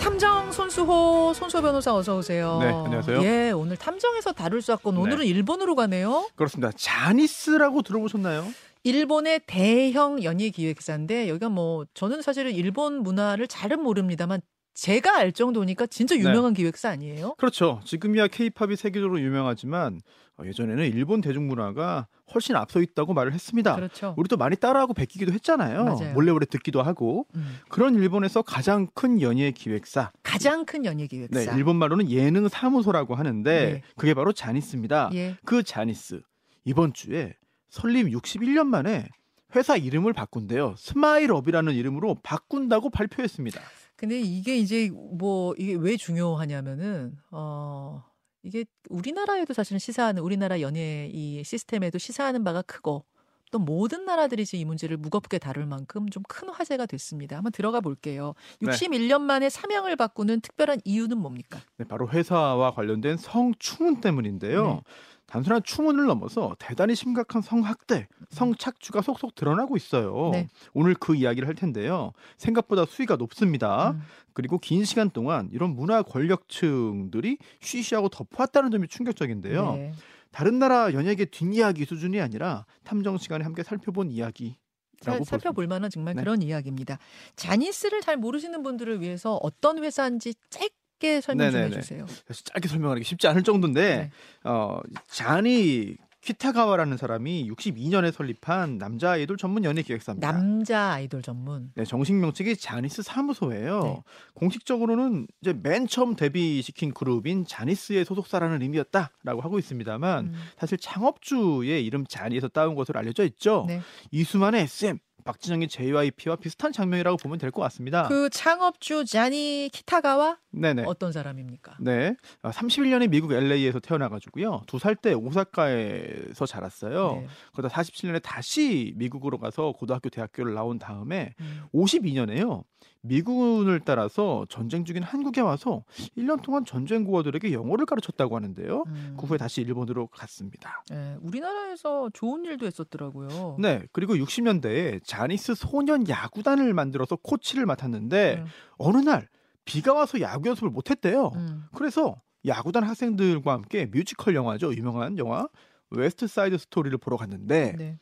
탐정 손수호 손수호 변호사 어서 오세요. 네, 안녕하세요. 예, 오늘 탐정에서 다룰 사건 네. 오늘은 일본으로 가네요. 그렇습니다. 자니스라고 들어보셨나요? 일본의 대형 연예 기획사인데 여기가 뭐 저는 사실은 일본 문화를 잘은 모릅니다만 제가 알 정도니까 진짜 네. 유명한 기획사 아니에요? 그렇죠. 지금이야 케이팝이 세계적으로 유명하지만 어, 예전에는 일본 대중문화가 훨씬 앞서 있다고 말을 했습니다. 그렇죠. 우리도 많이 따라하고 베끼기도 했잖아요. 맞아요. 몰래 몰래 듣기도 하고 음. 그런 일본에서 가장 큰 연예 기획사. 가장 큰 연예 네, 기획사. 일본 말로는 예능 사무소라고 하는데 네. 그게 바로 자니스입니다. 예. 그 자니스 이번 주에 설립 61년 만에 회사 이름을 바꾼대요. 스마일업이라는 이름으로 바꾼다고 발표했습니다. 근데 이게 이제 뭐 이게 왜 중요하냐면은 어 이게 우리나라에도 사실은 시사하는 우리나라 연예 이 시스템에도 시사하는 바가 크고 또 모든 나라들이 이제 이 문제를 무겁게 다룰 만큼 좀 큰 화제가 됐습니다. 한번 들어가 볼게요. 네. 61년 만에 사명을 바꾸는 특별한 이유는 뭡니까? 네, 바로 회사와 관련된 성추문 때문인데요. 네. 단순한 추문을 넘어서 대단히 심각한 성학대, 성착취가 속속 드러나고 있어요. 네. 오늘 그 이야기를 할 텐데요. 생각보다 수위가 높습니다. 음. 그리고 긴 시간 동안 이런 문화 권력층들이 쉬쉬하고 덮어왔다는 점이 충격적인데요. 네. 다른 나라 연예계 뒷이야기 수준이 아니라 탐정 시간에 함께 살펴본 이야기. 살- 살펴볼 만한 정말 네. 그런 이야기입니다. 자니스를 잘 모르시는 분들을 위해서 어떤 회사인지 짧게 설명 좀 네네네. 해주세요. 사실 짧게 설명하기 쉽지 않을 정도인데 네. 어, 자니 키타가와라는 사람이 62년에 설립한 남자 아이돌 전문 연예 기획사입니다. 남자 아이돌 전문. 네, 정식 명칭이 자니스 사무소예요. 네. 공식적으로는 이제 맨 처음 데뷔시킨 그룹인 자니스의 소속사라는 의미였다라고 하고 있습니다만 음. 사실 창업주의 이름 자니에서 따온 것으로 알려져 있죠. 네. 이수만의 SM, 박진영의 JYP와 비슷한 장면이라고 보면 될 것 같습니다. 그 창업주 자니 키타가와 네네. 어떤 사람입니까? 네. 31년에 미국 LA에서 태어나가지고요. 두 살 때 오사카에서 자랐어요. 네. 그러다 47년에 다시 미국으로 가서 고등학교, 대학교를 나온 다음에 음. 52년에요. 미군을 따라서 전쟁 중인 한국에 와서 1년 동안 전쟁 고어들에게 영어를 가르쳤다고 하는데요. 음. 그 후에 다시 일본으로 갔습니다. 네, 우리나라에서 좋은 일도 했었더라고요. 네. 그리고 60년대에 자니스 소년 야구단을 만들어서 코치를 맡았는데 음. 어느 날 비가 와서 야구 연습을 못 했대요. 음. 그래서 야구단 학생들과 함께 뮤지컬 영화죠. 유명한 영화 웨스트 사이드 스토리를 보러 갔는데 네.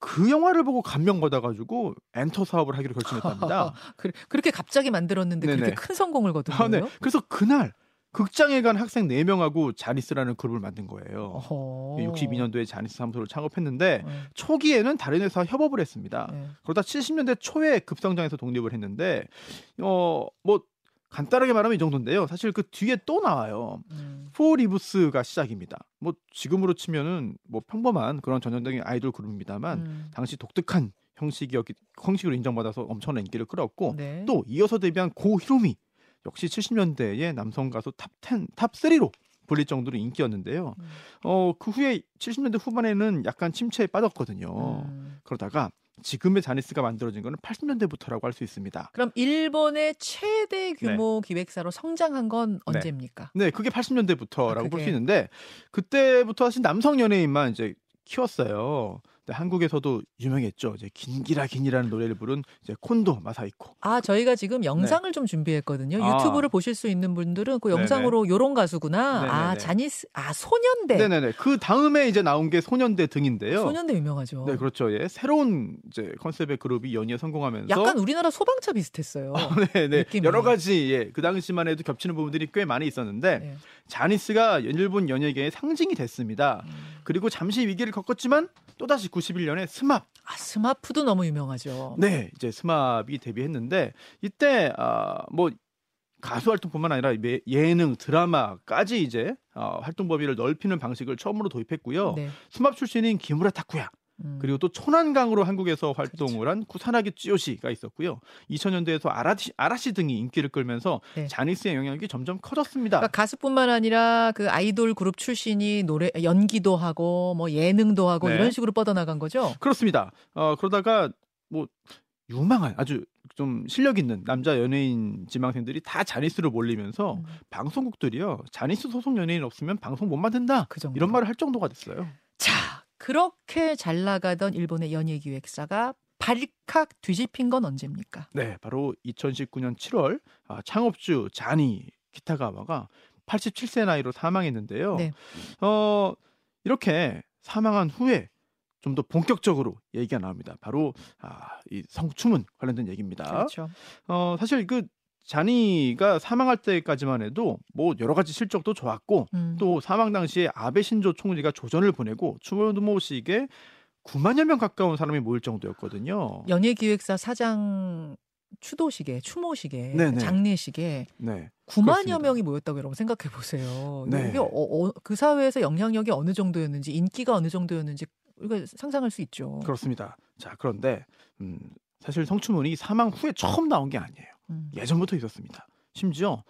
그 영화를 보고 감명 받아가지고 엔터 사업을 하기로 결심했답니다. 그, 그렇게 갑자기 만들었는데 그렇게 네네. 큰 성공을 거둔 아, 네. 거예요? 그래서 그날 극장에 간 학생 4명하고 자니스라는 그룹을 만든 거예요. 어허. 62년도에 자니스 사무소를 창업했는데 네. 초기에는 다른 회사와 협업을 했습니다. 네. 그러다 70년대 초에 급성장해서 독립을 했는데 어 뭐 간단하게 말하면 이 정도인데요. 사실 그 뒤에 또 나와요. 음. 포리브스가 시작입니다. 뭐 지금으로 치면은 뭐 평범한 그런 전형적인 아이돌 그룹입니다만 음. 당시 독특한 형식이었기 형식으로 인정받아서 엄청난 인기를 끌었고 네. 또 이어서 데뷔한 고히로미 역시 70년대의 남성 가수 탑10, 탑3로 불릴 정도로 인기였는데요. 음. 어, 그 후에 70년대 후반에는 약간 침체에 빠졌거든요. 음. 그러다가 지금의 자니스가 만들어진 거는 80년대부터라고 할 수 있습니다. 그럼 일본의 최대 규모 기획사로 성장한 건 네. 언제입니까? 네, 그게 80년대부터라고 아, 볼 그게. 수 있는데 그때부터 사실 남성 연예인만 이제 키웠어요. 근데 한국에서도 유명했죠. 이제 긴기라 긴이라는 노래를 부른 이제 콘도 마사히코. 아, 저희가 지금 영상을 좀 준비했거든요. 네. 아. 유튜브를 보실 수 있는 분들은 그 네네. 영상으로 요런 가수구나. 아, 네네네. 자니스, 아, 소년대. 네, 네, 네. 그 다음에 이제 나온 게 소년대 등인데요. 소년대 유명하죠. 네, 그렇죠. 예. 새로운 이제 컨셉의 그룹이 연이어 성공하면서 약간 우리나라 소방차 비슷했어요. 네, 네. 느낌이. 여러 가지 예, 그 당시만 해도 겹치는 부분들이 꽤 많이 있었는데 네. 자니스가 일본 연예계의 상징이 됐습니다. 음. 그리고 잠시 위기를 겪었지만 또다시 91년에 스맙 아, 스마프도 너무 유명하죠. 네, 이제 스맙이 데뷔했는데 이때 아 뭐 가수 활동뿐만 아니라 예- 예능, 드라마까지 이제 어, 활동 범위를 넓히는 방식을 처음으로 도입했고요. 네. 스맙 출신인 기무라 타쿠야 음. 그리고 또 초난강으로 한국에서 활동을 한 쿠사나기 찌요시가 있었고요. 2000년대에서 아라시, 아라시 등이 인기를 끌면서 네. 자니스의 영향력이 점점 커졌습니다. 그러니까 가수뿐만 아니라 그 아이돌 그룹 출신이 노래 연기도 하고 뭐 예능도 하고 네. 이런 식으로 뻗어나간 거죠. 그렇습니다. 어, 그러다가 뭐 유망한 아주 좀 실력 있는 남자 연예인 지망생들이 다 자니스로 몰리면서 음. 방송국들이요 자니스 소속 연예인 없으면 방송 못 만든다 그. 이런 말을 할 정도가 됐어요. 자, 그렇게 잘 나가던 일본의 연예 기획사가 발칵 뒤집힌 건 언제입니까? 네, 바로 2019년 7월 아, 창업주 자니 기타가와가 87세 나이로 사망했는데요. 네. 어, 이렇게 사망한 후에 좀 더 본격적으로 얘기가 나옵니다. 바로 아, 이 성추문 관련된 얘기입니다. 그렇죠. 어, 사실 그 자니가 사망할 때까지만 해도 뭐 여러 가지 실적도 좋았고 음. 또 사망 당시에 아베 신조 총리가 조전을 보내고 추모식에 9만여 명 가까운 사람이 모일 정도였거든요. 연예 기획사 사장 추도식에 추모식에 네네. 장례식에 네. 9만여 그렇습니다. 명이 모였다고 여러분 생각해 보세요. 네. 이게 어, 어, 그 사회에서 영향력이 어느 정도였는지 인기가 어느 정도였는지 우리가 상상할 수 있죠. 그렇습니다. 자, 그런데 음, 사실 성추문이 사망 후에 처음 나온 게 아니에요. 음. 예전부터 있었습니다. 심지어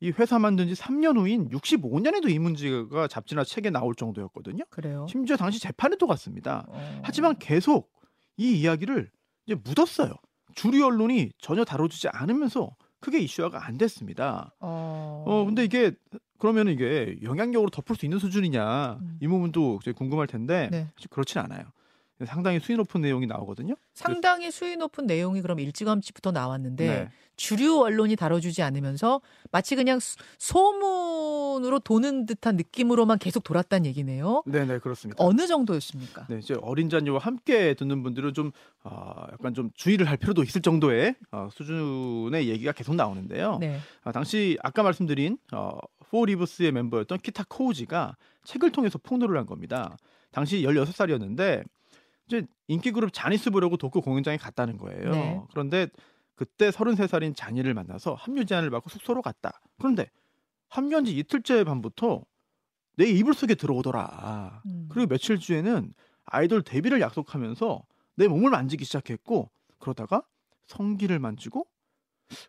이 회사 만든 지 3년 후인 65년에도 이 문제가 잡지나 책에 나올 정도였거든요. 그래요. 심지어 당시 재판에도 갔습니다. 어. 하지만 계속 이 이야기를 이제 묻었어요. 주류 언론이 전혀 다뤄주지 않으면서 크게 이슈화가 안 됐습니다. 어, 어, 근데 이게 그러면 이게 영향력으로 덮을 수 있는 수준이냐 음. 이 부분도 궁금할 텐데 네. 그렇진 않아요. 상당히 수위 높은 내용이 나오거든요. 상당히 수위 높은 내용이 그럼 일찌감치부터 나왔는데 네. 주류 언론이 다뤄주지 않으면서 마치 그냥 수- 소문으로 도는 듯한 느낌으로만 계속 돌았다는 얘기네요. 네 네 그렇습니다. 어느 정도였습니까? 네, 이제 어린 자녀와 함께 듣는 분들은 좀 아, 약간 좀 주의를 할 필요도 있을 정도의 어, 수준의 얘기가 계속 나오는데요. 네. 아, 당시 아까 말씀드린 어, 포리브스의 멤버였던 키타 코우지가 책을 통해서 폭로를 한 겁니다. 당시 16살이었는데 이제 인기 그룹 자니스 보려고 도쿄 공연장에 갔다는 거예요. 네. 그런데 그때 33살인 자니를 만나서 합류 제안을 받고 숙소로 갔다. 그런데 합류한 지 이틀째 밤부터 내 이불 속에 들어오더라. 음. 그리고 며칠 뒤에는 아이돌 데뷔를 약속하면서 내 몸을 만지기 시작했고 그러다가 성기를 만지고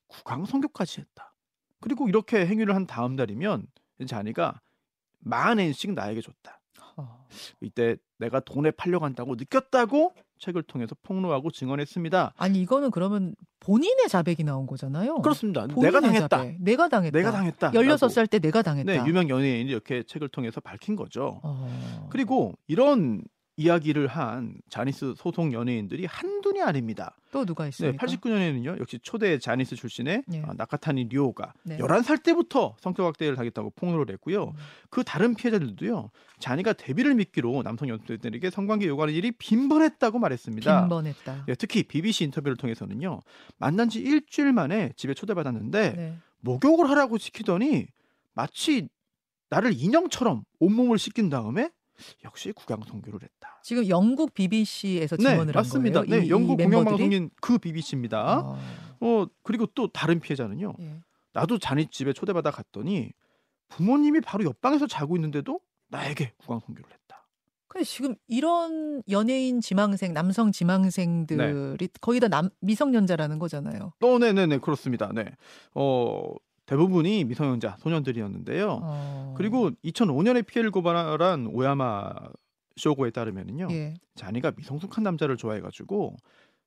구강 성교까지 했다. 그리고 이렇게 행위를 한 다음 달이면 자니가 만 엔씩 나에게 줬다. 어. 이때 내가 돈에 팔려간다고 느꼈다고 책을 통해서 폭로하고 증언했습니다. 아니 이거는 그러면 본인의 자백이 나온 거잖아요. 그렇습니다. 내가 당했다. 자백. 내가 당했다. 내가 당했다. 16살 때 내가 당했다. 네, 유명 연예인이 이렇게 책을 통해서 밝힌 거죠. 어. 그리고 이런 이야기를 한 자니스 소속 연예인들이 한둘이 아닙니다. 또 누가 네, 있습니까? 89년에는요. 역시 초대 자니스 출신의 네. 아, 나카타니 류오가 네. 11살 때부터 성격 학대를 당했다고 폭로를 했고요. 음. 그 다른 피해자들도요. 자니가 데뷔를 미끼로 남성 연습생들에게 성관계 요구하는 일이 빈번했다고 말했습니다. 빈번했다. 예, 특히 BBC 인터뷰를 통해서는요. 만난 지 일주일 만에 집에 초대받았는데 네. 목욕을 하라고 시키더니 마치 나를 인형처럼 온몸을 씻긴 다음에 역시 구강 성교를 했다. 지금 영국 BBC에서 네, 증언을 한 맞습니다. 네, 이- 영국? 공영방송인 그 BBC입니다. 어. 어, 그리고 또 다른 피해자는요. 예. 나도 자니 집에 초대받아 갔더니 부모님이 바로 옆방에서 자고 있는데도 나에게 구강 성교를 했다. 근데 지금 이런 연예인 지망생, 남성 지망생들이 네. 거의 다 남, 미성년자라는 거잖아요. 어, 네, 네, 네, 그렇습니다. 네, 어, 대부분이 미성년자 소년들이었는데요. 어. 그리고 2005년에 피해를 고발한 오야마 쇼고에 따르면은요, 예. 자니가 미성숙한 남자를 좋아해가지고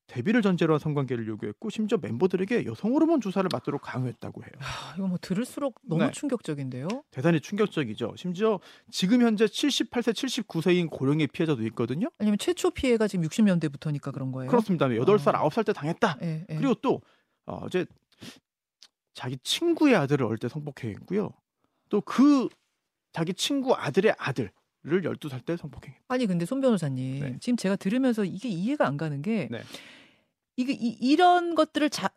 데뷔를 전제로 한 성관계를 요구했고 심지어 멤버들에게 여성 호르몬 주사를 맞도록 강요했다고 해요. 하, 이거 뭐 들을수록 너무 네. 충격적인데요. 대단히 충격적이죠. 심지어 지금 현재 78세, 79세인 고령의 피해자도 있거든요. 아니면 최초 피해가 지금 60년대부터니까 그런 거예요. 그렇습니다. 8살, 어. 9살 때 당했다. 예, 예. 그리고 또 어, 이제 자기 친구의 아들을 어릴 때 성폭행했고요. 또 그 자기 친구 아들의 아들을 12살 때 성폭행했다. 아니 근데 손 변호사님 네. 지금 제가 들으면서 이게 이해가 안 가는 게 네. 이게 이, 이런 것들을 자,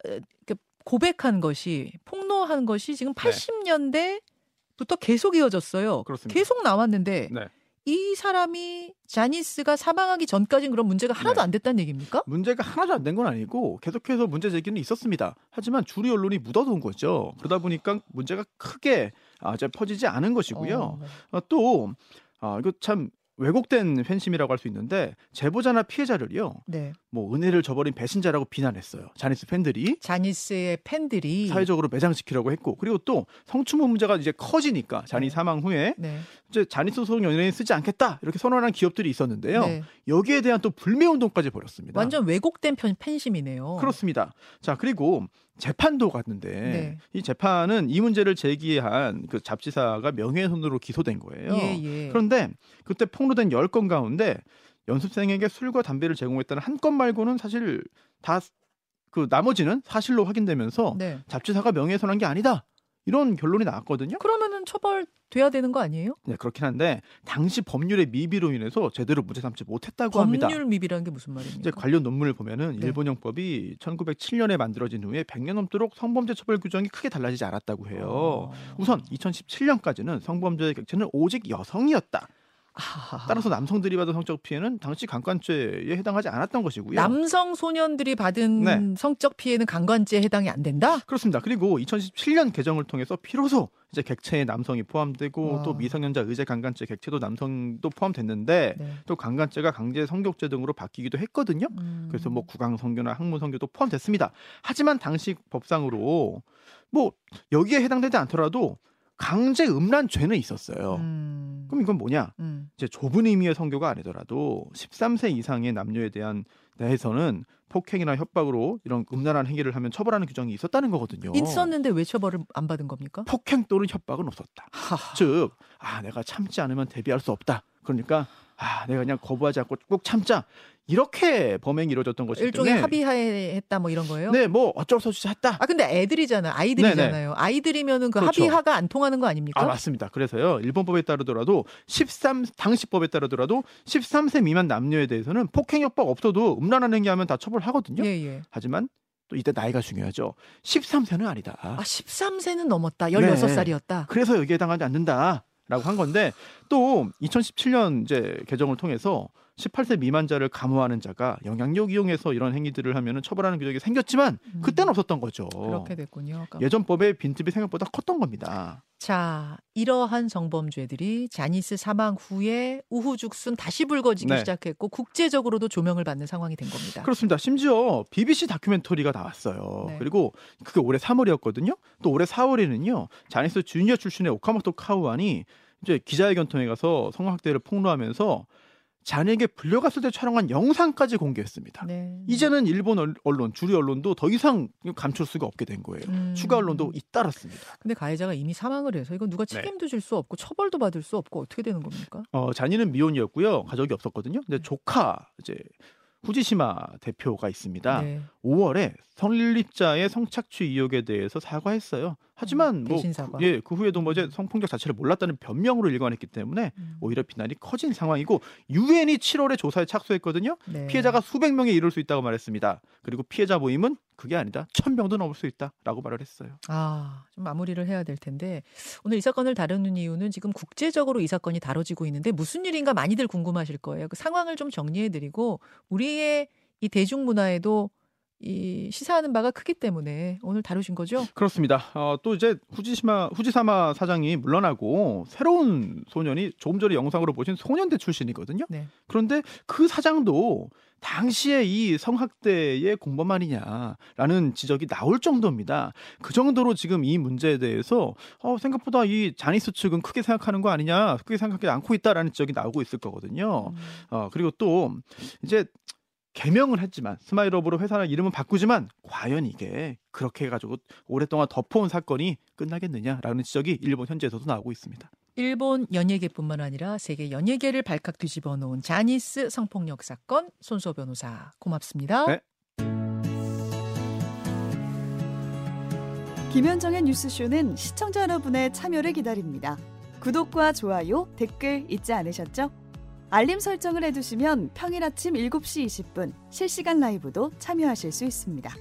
고백한 것이 폭로한 것이 지금 80년대부터 계속 이어졌어요. 네. 그렇습니다. 계속 나왔는데 네. 이 사람이 자니스가 사망하기 전까지는 그런 문제가 하나도 네. 안 됐다는 얘기입니까? 문제가 하나도 안 된 건 아니고 계속해서 문제 제기는 있었습니다. 하지만 주류 언론이 묻어둔 거죠. 그러다 보니까 문제가 크게 아, 이제 퍼지지 않은 것이고요. 어, 어, 또 아, 이거 참 왜곡된 팬심이라고 할 수 있는데 제보자나 피해자를요. 네. 뭐 은혜를 저버린 배신자라고 비난했어요. 자니스 팬들이 자니스의 팬들이 사회적으로 매장시키려고 했고 그리고 또 성추문 문제가 이제 커지니까 자니 네. 사망 후에 네. 이제 자니스 소속 연예인 쓰지 않겠다 이렇게 선언한 기업들이 있었는데요. 네. 여기에 대한 또 불매 운동까지 벌였습니다. 완전 왜곡된 편, 팬심이네요. 그렇습니다. 자 그리고 재판도 갔는데 네. 이 재판은 이 문제를 제기한 그 잡지사가 명예훼손으로 기소된 거예요. 예, 예. 그런데 그때 폭로된 10건 가운데 연습생에게 술과 담배를 제공했다는 한 건 말고는 사실 다 그 나머지는 사실로 확인되면서 네. 잡지사가 명예훼손한 게 아니다. 이런 결론이 나왔거든요. 그러면은 처벌돼야 되는 거 아니에요? 네, 그렇긴 한데 당시 법률의 미비로 인해서 제대로 무죄 삼지 못했다고 합니다. 법률 미비라는 게 무슨 말입니까? 이제 관련 논문을 보면은 네. 일본 형법이 1907년에 만들어진 후에 100년 넘도록 성범죄 처벌 규정이 크게 달라지지 않았다고 해요. 어. 우선 2017년까지는 성범죄의 객체는 오직 여성이었다. 따라서 남성들이 받은 성적 피해는 당시 강간죄에 해당하지 않았던 것이고요. 남성 소년들이 받은 네. 성적 피해는 강간죄에 해당이 안 된다? 그렇습니다. 그리고 2017년 개정을 통해서 비로소 이제 객체에 남성이 포함되고 와. 또 미성년자 의제 강간죄 객체도 남성도 포함됐는데 네. 또 강간죄가 강제 성교죄 등으로 바뀌기도 했거든요. 음. 그래서 뭐 구강 성교나 학문 성교도 포함됐습니다. 하지만 당시 법상으로 뭐 여기에 해당되지 않더라도 강제 음란 죄는 있었어요. 음. 그럼 이건 뭐냐? 음. 이제 좁은 의미의 성교가 아니더라도 13세 이상의 남녀에 대한 내에서는 폭행이나 협박으로 이런 음란한 행위를 하면 처벌하는 규정이 있었다는 거거든요. 있었는데 왜 처벌을 안 받은 겁니까? 폭행 또는 협박은 없었다. 하하. 즉, 아 내가 참지 않으면 대비할 수 없다. 그러니까 아 내가 그냥 거부하지 않고 꼭 참자. 이렇게 범행이 이루어졌던 것이기 일종의 때문에 합의하에 했다 뭐 이런 거예요? 네, 뭐 어쩔 수 없이 했다. 아 근데 애들이잖아 요. 아이들이잖아요. 아이들이면은 그 그렇죠. 합의하가 안 통하는 거 아닙니까? 아 맞습니다. 그래서요 일본 법에 따르더라도 13 당시 법에 따르더라도 13세 미만 남녀에 대해서는 폭행 협박 없어도 음란한 행위하면 다 처벌하거든요. 예, 예. 하지만 또 이때 나이가 중요하죠. 13세는 아니다. 아 13세는 넘었다. 16살이었다. 그래서 여기에 해당하지 않는다 라고 한 건데 또 2017년 이제 개정을 통해서 18세 미만자를 감호하는 자가 영향력 이용해서 이런 행위들을 하면은 처벌하는 규정이 생겼지만 그때는 없었던 거죠. 음. 그렇게 됐군요. 아까. 예전 법의 빈틈이 생각보다 컸던 겁니다. 자, 이러한 성범죄들이 자니스 사망 후에 우후죽순 다시 불거지기 네. 시작했고 국제적으로도 조명을 받는 상황이 된 겁니다. 그렇습니다. 심지어 BBC 다큐멘터리가 나왔어요. 네. 그리고 그게 올해 3월이었거든요. 또 올해 4월에는요. 자니스 주니어 출신의 오카모토 카우안이 이제 기자회견 통해 가서 성학대를 폭로하면서 자네에게 불려갔을 때 촬영한 영상까지 공개했습니다. 네. 이제는 일본 얼- 언론, 주류 언론도 더 이상 감출 수가 없게 된 거예요. 음. 추가 언론도 잇따랐습니다. 근데 가해자가 이미 사망을 해서 이건 누가 네. 책임도 질 수 없고 처벌도 받을 수 없고 어떻게 되는 겁니까? 어, 자니는 미혼이었고요. 가족이 없었거든요. 근데 조카 이제 후지시마 대표가 있습니다. 네. 5월에 성립자의 성착취 의혹에 대해서 사과했어요. 하지만 음, 뭐 사과. 그, 예, 그 후에도 뭐 이제 성폭력 자체를 몰랐다는 변명으로 일관했기 때문에 음. 오히려 비난이 커진 상황이고 유엔이 7월에 조사에 착수했거든요. 네. 피해자가 수백 명에 이를 수 있다고 말했습니다. 그리고 피해자 모임은 그게 아니다. 천 명도 넘을 수 있다라고 말을 했어요. 아, 좀 마무리를 해야 될 텐데 오늘 이 사건을 다루는 이유는 지금 국제적으로 이 사건이 다뤄지고 있는데 무슨 일인가 많이들 궁금하실 거예요. 그 상황을 좀 정리해 드리고 우리의 이 대중문화에도 이 시사하는 바가 크기 때문에 오늘 다루신 거죠? 그렇습니다. 어, 또 이제 후지시마 후지사마 사장이 물러나고 새로운 소년이 조금 전에 영상으로 보신 소년대 출신이거든요. 네. 그런데 그 사장도 당시에 이 성학대의 공범 아니냐라는 지적이 나올 정도입니다. 그 정도로 지금 이 문제에 대해서 어, 생각보다 이 자니스 측은 크게 생각하는 거 아니냐, 크게 생각하지 않고 있다라는 지적이 나오고 있을 거거든요. 음. 어, 그리고 또 이제 개명을 했지만 스마일업으로 회사 이름은 바꾸지만 과연 이게 그렇게 해가지고 오랫동안 덮어온 사건이 끝나겠느냐라는 지적이 일본 현지에서도 나오고 있습니다. 일본 연예계뿐만 아니라 세계 연예계를 발칵 뒤집어 놓은 자니스 성폭력 사건 손수호 변호사 고맙습니다. 네. 김현정의 뉴스쇼는 시청자 여러분의 참여를 기다립니다. 구독과 좋아요, 댓글 잊지 않으셨죠? 알림 설정을 해두시면 평일 아침 7시 20분 실시간 라이브도 참여하실 수 있습니다.